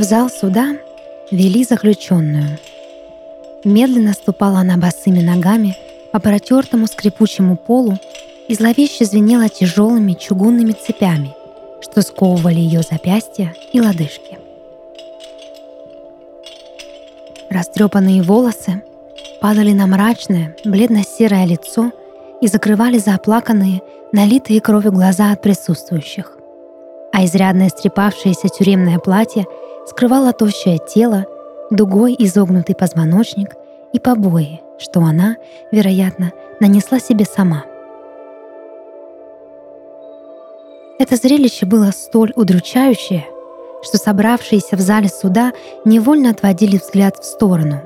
В зал суда вели заключенную. Медленно ступала она босыми ногами по протертому скрипучему полу и зловеще звенела тяжелыми чугунными цепями, что сковывали ее запястья и лодыжки. Растрепанные волосы падали на мрачное, бледно-серое лицо и закрывали заплаканные, налитые кровью глаза от присутствующих. А изрядно истрепавшееся тюремное платье скрывало тощее тело, дугой изогнутый позвоночник и побои, что она, вероятно, нанесла себе сама. Это зрелище было столь удручающее, что собравшиеся в зале суда невольно отводили взгляд в сторону.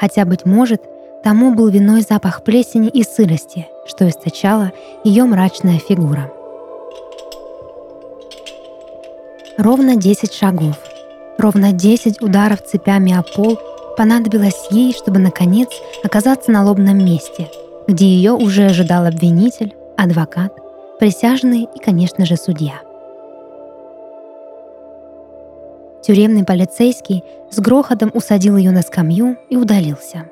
Хотя, быть может, тому был виной запах плесени и сырости, что источала ее мрачная фигура. Ровно 10 шагов, ровно 10 ударов цепями о пол понадобилось ей, чтобы, наконец, оказаться на лобном месте, где ее уже ожидал обвинитель, адвокат, присяжный и, конечно же, судья. Тюремный полицейский с грохотом усадил ее на скамью и удалился.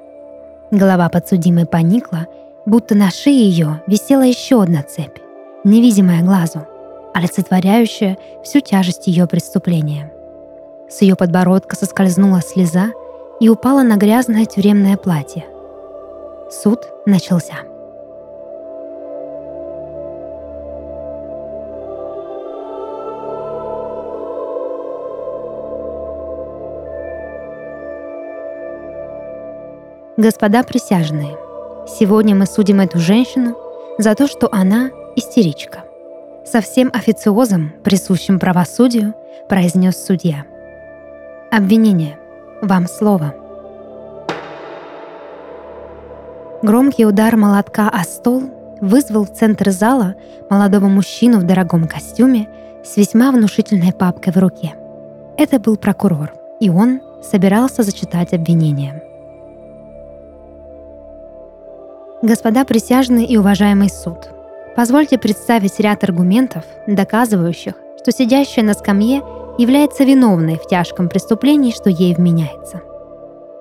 Голова подсудимой поникла, будто на шее ее висела еще одна цепь, невидимая глазу, олицетворяющая всю тяжесть ее преступления. С ее подбородка соскользнула слеза и упала на грязное тюремное платье. Суд начался. Господа присяжные, сегодня мы судим эту женщину за то, что она истеричка. Со всем официозом, присущим правосудию, произнес судья. Обвинение. Вам слово. Громкий удар молотка о стол вызвал в центр зала молодого мужчину в дорогом костюме с весьма внушительной папкой в руке. Это был прокурор, и он собирался зачитать обвинение. Господа присяжные и уважаемый суд, позвольте представить ряд аргументов, доказывающих, что сидящая на скамье является виновной в тяжком преступлении, что ей вменяется.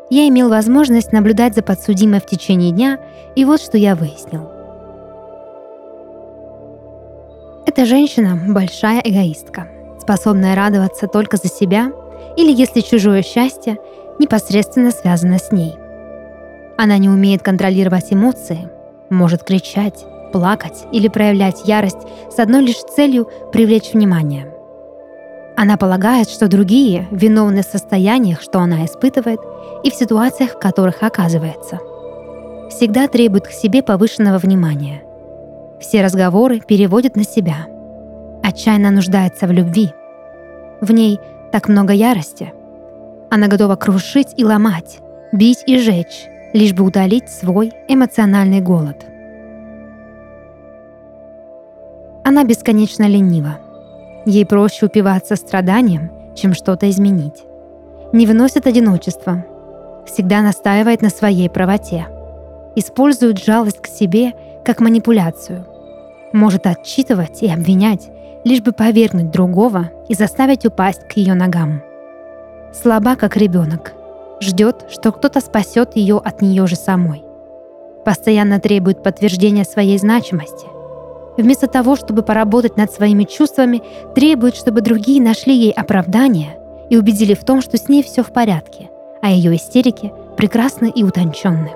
Я имел возможность наблюдать за подсудимой в течение дня, и вот что я выяснил. Эта женщина – большая эгоистка, способная радоваться только за себя или, если чужое счастье, непосредственно связано с ней. Она не умеет контролировать эмоции, может кричать, плакать или проявлять ярость с одной лишь целью привлечь внимание. Она полагает, что другие виновны в состояниях, что она испытывает, и в ситуациях, в которых оказывается. Всегда требует к себе повышенного внимания. Все разговоры переводят на себя. Отчаянно нуждается в любви. В ней так много ярости. Она готова крушить и ломать, бить и жечь, лишь бы утолить свой эмоциональный голод. Она бесконечно ленива. Ей проще упиваться страданием, чем что-то изменить. Не выносит одиночество. Всегда настаивает на своей правоте. Использует жалость к себе как манипуляцию. Может отчитывать и обвинять, лишь бы повергнуть другого и заставить упасть к ее ногам. Слаба, как ребенок, ждет, что кто-то спасет ее от нее же самой. Постоянно требует подтверждения своей значимости. Вместо того, чтобы поработать над своими чувствами, требует, чтобы другие нашли ей оправдание и убедили в том, что с ней все в порядке, а ее истерики прекрасны и утонченны.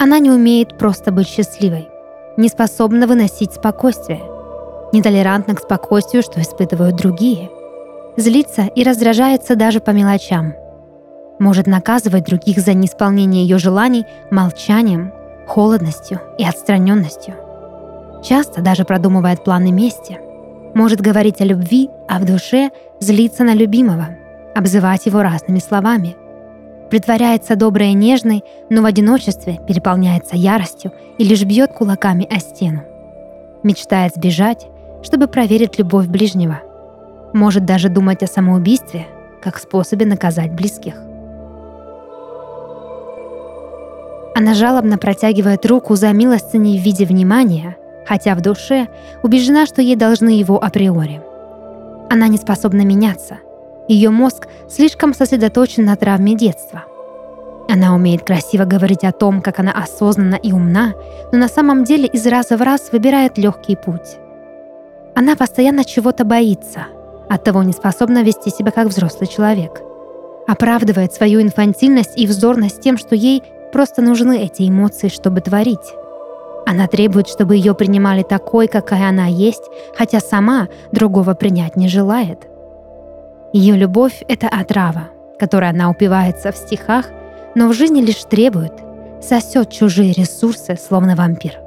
Она не умеет просто быть счастливой, не способна выносить спокойствие, нетолерантна к спокойствию, что испытывают другие – злится и раздражается даже по мелочам. Может наказывать других за неисполнение ее желаний молчанием, холодностью и отстраненностью. Часто даже продумывает планы мести. Может говорить о любви, а в душе злиться на любимого, обзывать его разными словами. Притворяется доброй и нежной, но в одиночестве переполняется яростью и лишь бьет кулаками о стену. Мечтает сбежать, чтобы проверить любовь ближнего – может даже думать о самоубийстве как способе наказать близких. Она жалобно протягивает руку за милостыней в виде внимания, хотя в душе убеждена, что ей должны его априори. Она не способна меняться. Ее мозг слишком сосредоточен на травме детства. Она умеет красиво говорить о том, как она осознанна и умна, но на самом деле из раза в раз выбирает легкий путь. Она постоянно чего-то боится, оттого не способна вести себя как взрослый человек. Оправдывает свою инфантильность и вздорность тем, что ей просто нужны эти эмоции, чтобы творить. Она требует, чтобы ее принимали такой, какая она есть, хотя сама другого принять не желает. Ее любовь — это отрава, которой она упивается в стихах, но в жизни лишь требует, сосет чужие ресурсы, словно вампир.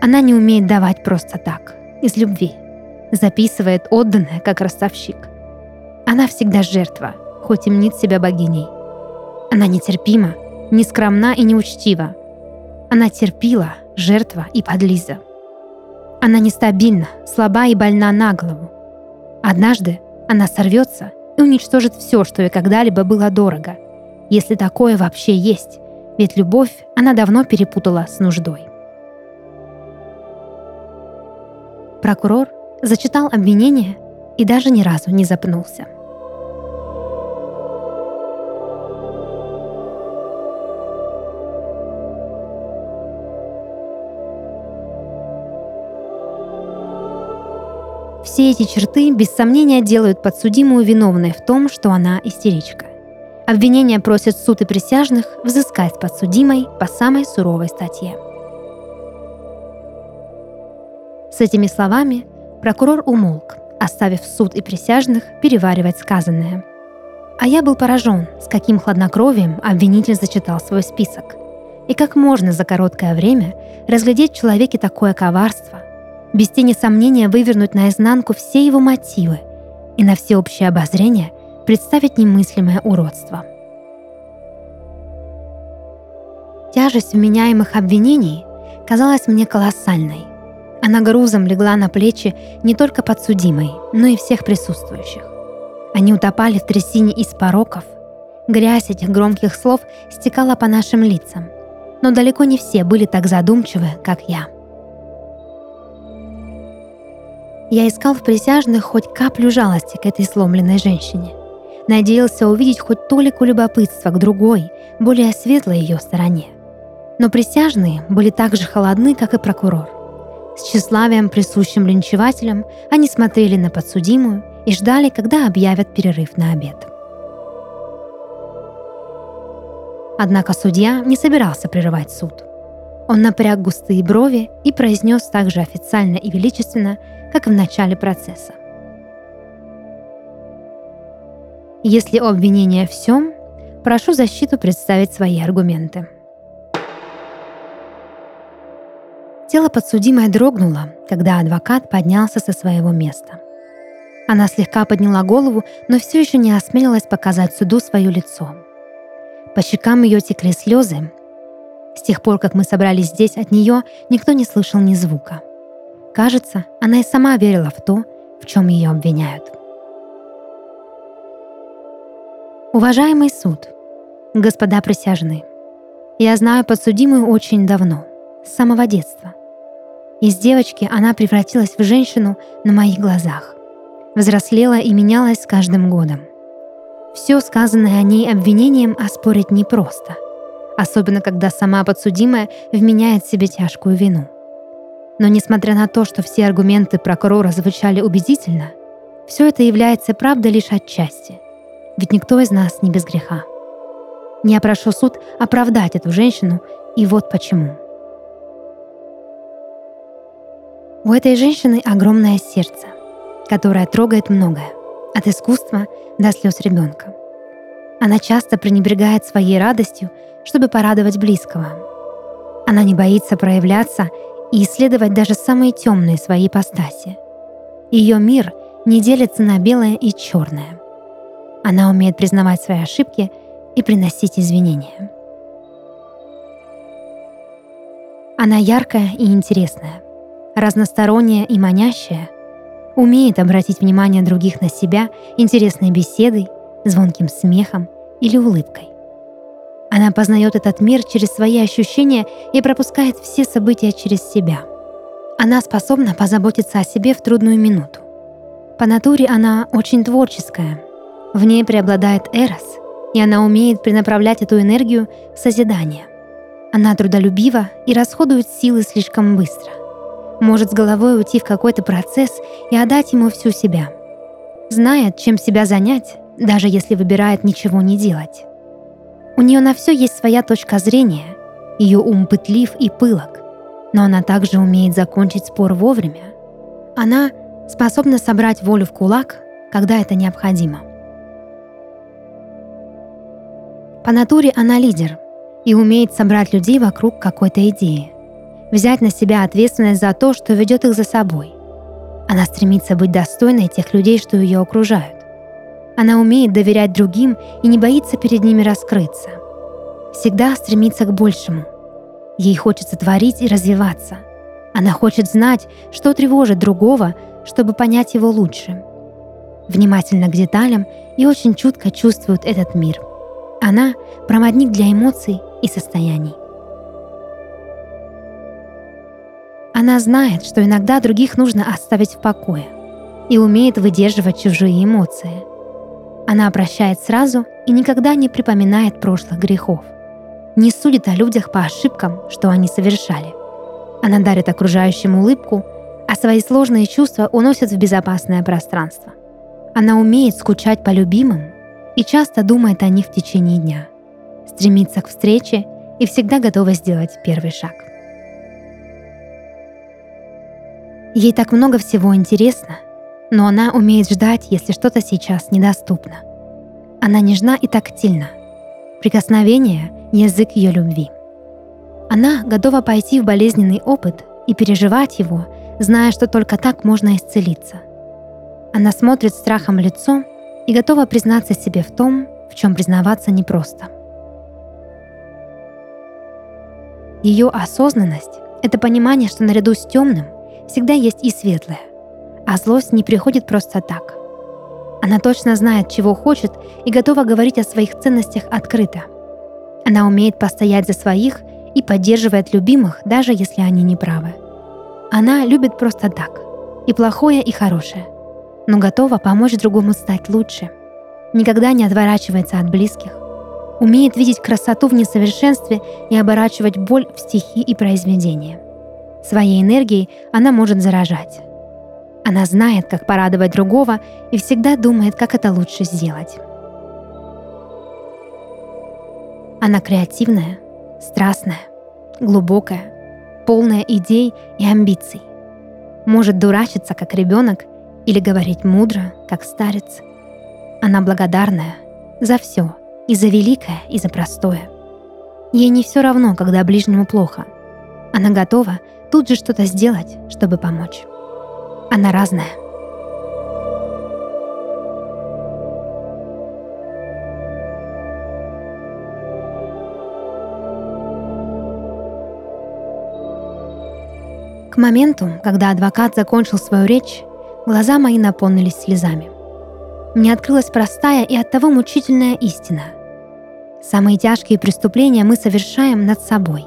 Она не умеет давать просто так, из любви, записывает отданное, как ростовщик. Она всегда жертва, хоть и мнит себя богиней. Она нетерпима, нескромна и неучтива. Она терпила, жертва и подлиза. Она нестабильна, слаба и больна на голову. Однажды она сорвется и уничтожит все, что ей когда-либо было дорого, если такое вообще есть, ведь любовь она давно перепутала с нуждой. Прокурор зачитал обвинение и даже ни разу не запнулся. Все эти черты без сомнения делают подсудимую виновной в том, что она истеричка. Обвинение просит суд и присяжных взыскать подсудимой по самой суровой статье. С этими словами прокурор умолк, оставив суд и присяжных переваривать сказанное. А я был поражен, с каким хладнокровием обвинитель зачитал свой список. И как можно за короткое время разглядеть в человеке такое коварство, без тени сомнения вывернуть наизнанку все его мотивы и на всеобщее обозрение представить немыслимое уродство. Тяжесть вменяемых обвинений казалась мне колоссальной. Она грузом легла на плечи не только подсудимой, но и всех присутствующих. Они утопали в трясине из пороков. Грязь этих громких слов стекала по нашим лицам. Но далеко не все были так задумчивы, как я. Я искал в присяжных хоть каплю жалости к этой сломленной женщине. Надеялся увидеть хоть толику любопытства к другой, более светлой ее стороне. Но присяжные были так же холодны, как и прокурор. С тщеславием, присущим линчевателям, они смотрели на подсудимую и ждали, когда объявят перерыв на обед. Однако судья не собирался прерывать суд. Он напряг густые брови и произнес так же официально и величественно, как в начале процесса. Если у обвинения все, прошу защиту представить свои аргументы. Тело подсудимой дрогнуло, когда адвокат поднялся со своего места. Она слегка подняла голову, но все еще не осмелилась показать суду свое лицо. По щекам ее текли слезы. С тех пор, как мы собрались здесь, от нее никто не слышал ни звука – Кажется, она и сама верила в то, в чем ее обвиняют. Уважаемый суд, господа присяжные, я знаю подсудимую очень давно, с самого детства. Из девочки она превратилась в женщину на моих глазах, взрослела и менялась с каждым годом. Все сказанное о ней обвинением оспорить непросто, особенно когда сама подсудимая вменяет себе тяжкую вину. Но несмотря на то, что все аргументы прокурора звучали убедительно, все это является правдой лишь отчасти. Ведь никто из нас не без греха. Я прошу суд оправдать эту женщину, и вот почему. У этой женщины огромное сердце, которое трогает многое, от искусства до слез ребенка. Она часто пренебрегает своей радостью, чтобы порадовать близкого. Она не боится проявляться и исследовать даже самые темные свои ипостаси. Ее мир не делится на белое и черное. Она умеет признавать свои ошибки и приносить извинения. Она яркая и интересная, разносторонняя и манящая, умеет обратить внимание других на себя интересной беседой, звонким смехом или улыбкой. Она познает этот мир через свои ощущения и пропускает все события через себя. Она способна позаботиться о себе в трудную минуту. По натуре она очень творческая. В ней преобладает Эрос, и она умеет перенаправлять эту энергию в созидание. Она трудолюбива и расходует силы слишком быстро. Может с головой уйти в какой-то процесс и отдать ему всю себя. Знает, чем себя занять, даже если выбирает ничего не делать. У нее на все есть своя точка зрения, ее ум пытлив и пылок, но она также умеет закончить спор вовремя. Она способна собрать волю в кулак, когда это необходимо. По натуре она лидер и умеет собрать людей вокруг какой-то идеи, взять на себя ответственность за то, что ведет их за собой. Она стремится быть достойной тех людей, что ее окружают. Она умеет доверять другим и не боится перед ними раскрыться. Всегда стремится к большему. Ей хочется творить и развиваться. Она хочет знать, что тревожит другого, чтобы понять его лучше. Внимательно к деталям и очень чутко чувствует этот мир. Она — проводник для эмоций и состояний. Она знает, что иногда других нужно оставить в покое и умеет выдерживать чужие эмоции — она прощает сразу и никогда не припоминает прошлых грехов. Не судит о людях по ошибкам, что они совершали. Она дарит окружающим улыбку, а свои сложные чувства уносит в безопасное пространство. Она умеет скучать по любимым и часто думает о них в течение дня. Стремится к встрече и всегда готова сделать первый шаг. Ей так много всего интересно, но она умеет ждать, если что-то сейчас недоступно. Она нежна и тактильна. Прикосновение — язык ее любви. Она готова пойти в болезненный опыт и переживать его, зная, что только так можно исцелиться. Она смотрит страхом в лицо и готова признаться себе в том, в чем признаваться непросто. Ее осознанность — это понимание, что наряду с темным всегда есть и светлое — а злость не приходит просто так. Она точно знает, чего хочет и готова говорить о своих ценностях открыто. Она умеет постоять за своих и поддерживает любимых, даже если они не правы. Она любит просто так, и плохое, и хорошее, но готова помочь другому стать лучше. Никогда не отворачивается от близких, умеет видеть красоту в несовершенстве и оборачивать боль в стихи и произведения. Своей энергией она может заражать. Она знает, как порадовать другого и всегда думает, как это лучше сделать. Она креативная, страстная, глубокая, полная идей и амбиций. Может дурачиться, как ребенок, или говорить мудро, как старец. Она благодарная за все, и за великое, и за простое. Ей не все равно, когда ближнему плохо. Она готова тут же что-то сделать, чтобы помочь. Она разная. К моменту, когда адвокат закончил свою речь, глаза мои наполнились слезами. Мне открылась простая и оттого мучительная истина. Самые тяжкие преступления мы совершаем над собой,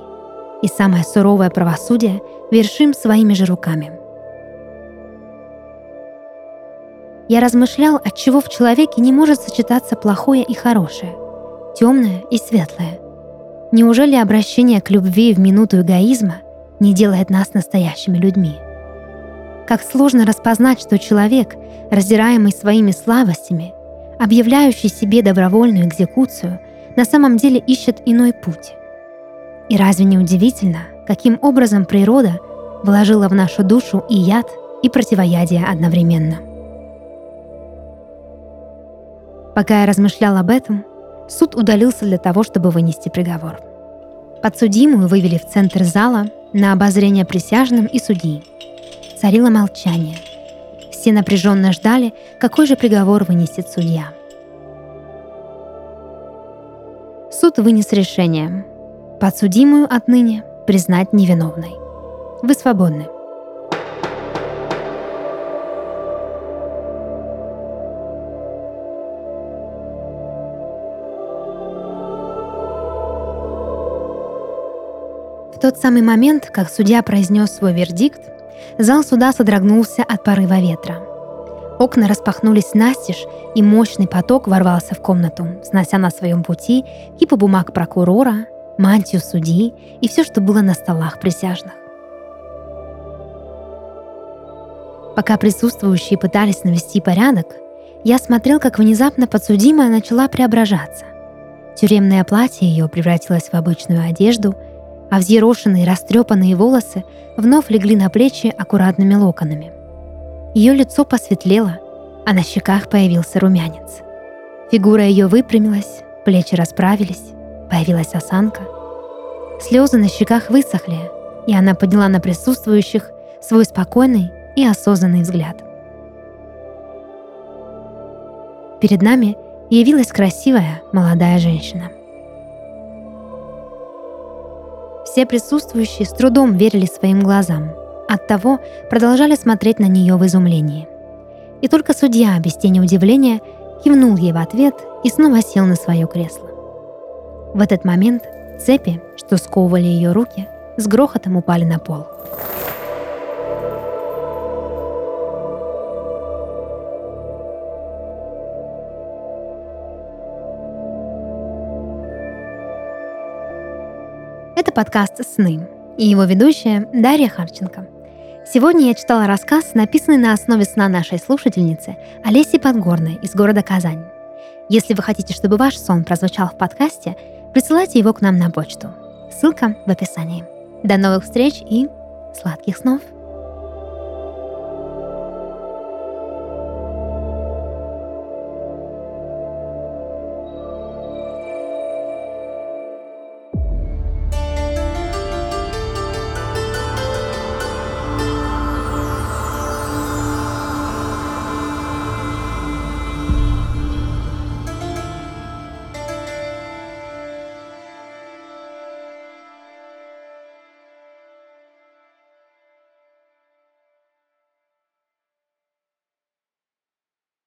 и самое суровое правосудие вершим своими же руками – Я размышлял, от чего в человеке не может сочетаться плохое и хорошее, темное и светлое. Неужели обращение к любви в минуту эгоизма не делает нас настоящими людьми? Как сложно распознать, что человек, раздираемый своими слабостями, объявляющий себе добровольную экзекуцию, на самом деле ищет иной путь. И разве не удивительно, каким образом природа вложила в нашу душу и яд, и противоядие одновременно? Пока я размышлял об этом, суд удалился для того, чтобы вынести приговор. Подсудимую вывели в центр зала на обозрение присяжным и судьи. Царило молчание. Все напряженно ждали, какой же приговор вынесет судья. Суд вынес решение. Подсудимую отныне признать невиновной. Вы свободны. В тот самый момент, как судья произнес свой вердикт, зал суда содрогнулся от порыва ветра. Окна распахнулись настежь, и мощный поток ворвался в комнату, снося на своем пути кипы бумаг прокурора, мантию судьи и все, что было на столах присяжных. Пока присутствующие пытались навести порядок, я смотрел, как внезапно подсудимая начала преображаться. Тюремное платье ее превратилось в обычную одежду, а взъерошенные растрепанные волосы вновь легли на плечи аккуратными локонами. Ее лицо посветлело, а на щеках появился румянец. Фигура ее выпрямилась, плечи расправились, появилась осанка. Слезы на щеках высохли, и она подняла на присутствующих свой спокойный и осознанный взгляд. Перед нами явилась красивая молодая женщина. Все присутствующие с трудом верили своим глазам. Оттого продолжали смотреть на нее в изумлении. И только судья без тени удивления кивнул ей в ответ и снова сел на свое кресло. В этот момент цепи, что сковывали ее руки, с грохотом упали на пол. Подкаст «Сны» и его ведущая Дарья Харченко. Сегодня я читала рассказ, написанный на основе сна нашей слушательницы Олеси Подгорной из города Казань. Если вы хотите, чтобы ваш сон прозвучал в подкасте, присылайте его к нам на почту. Ссылка в описании. До новых встреч и сладких снов!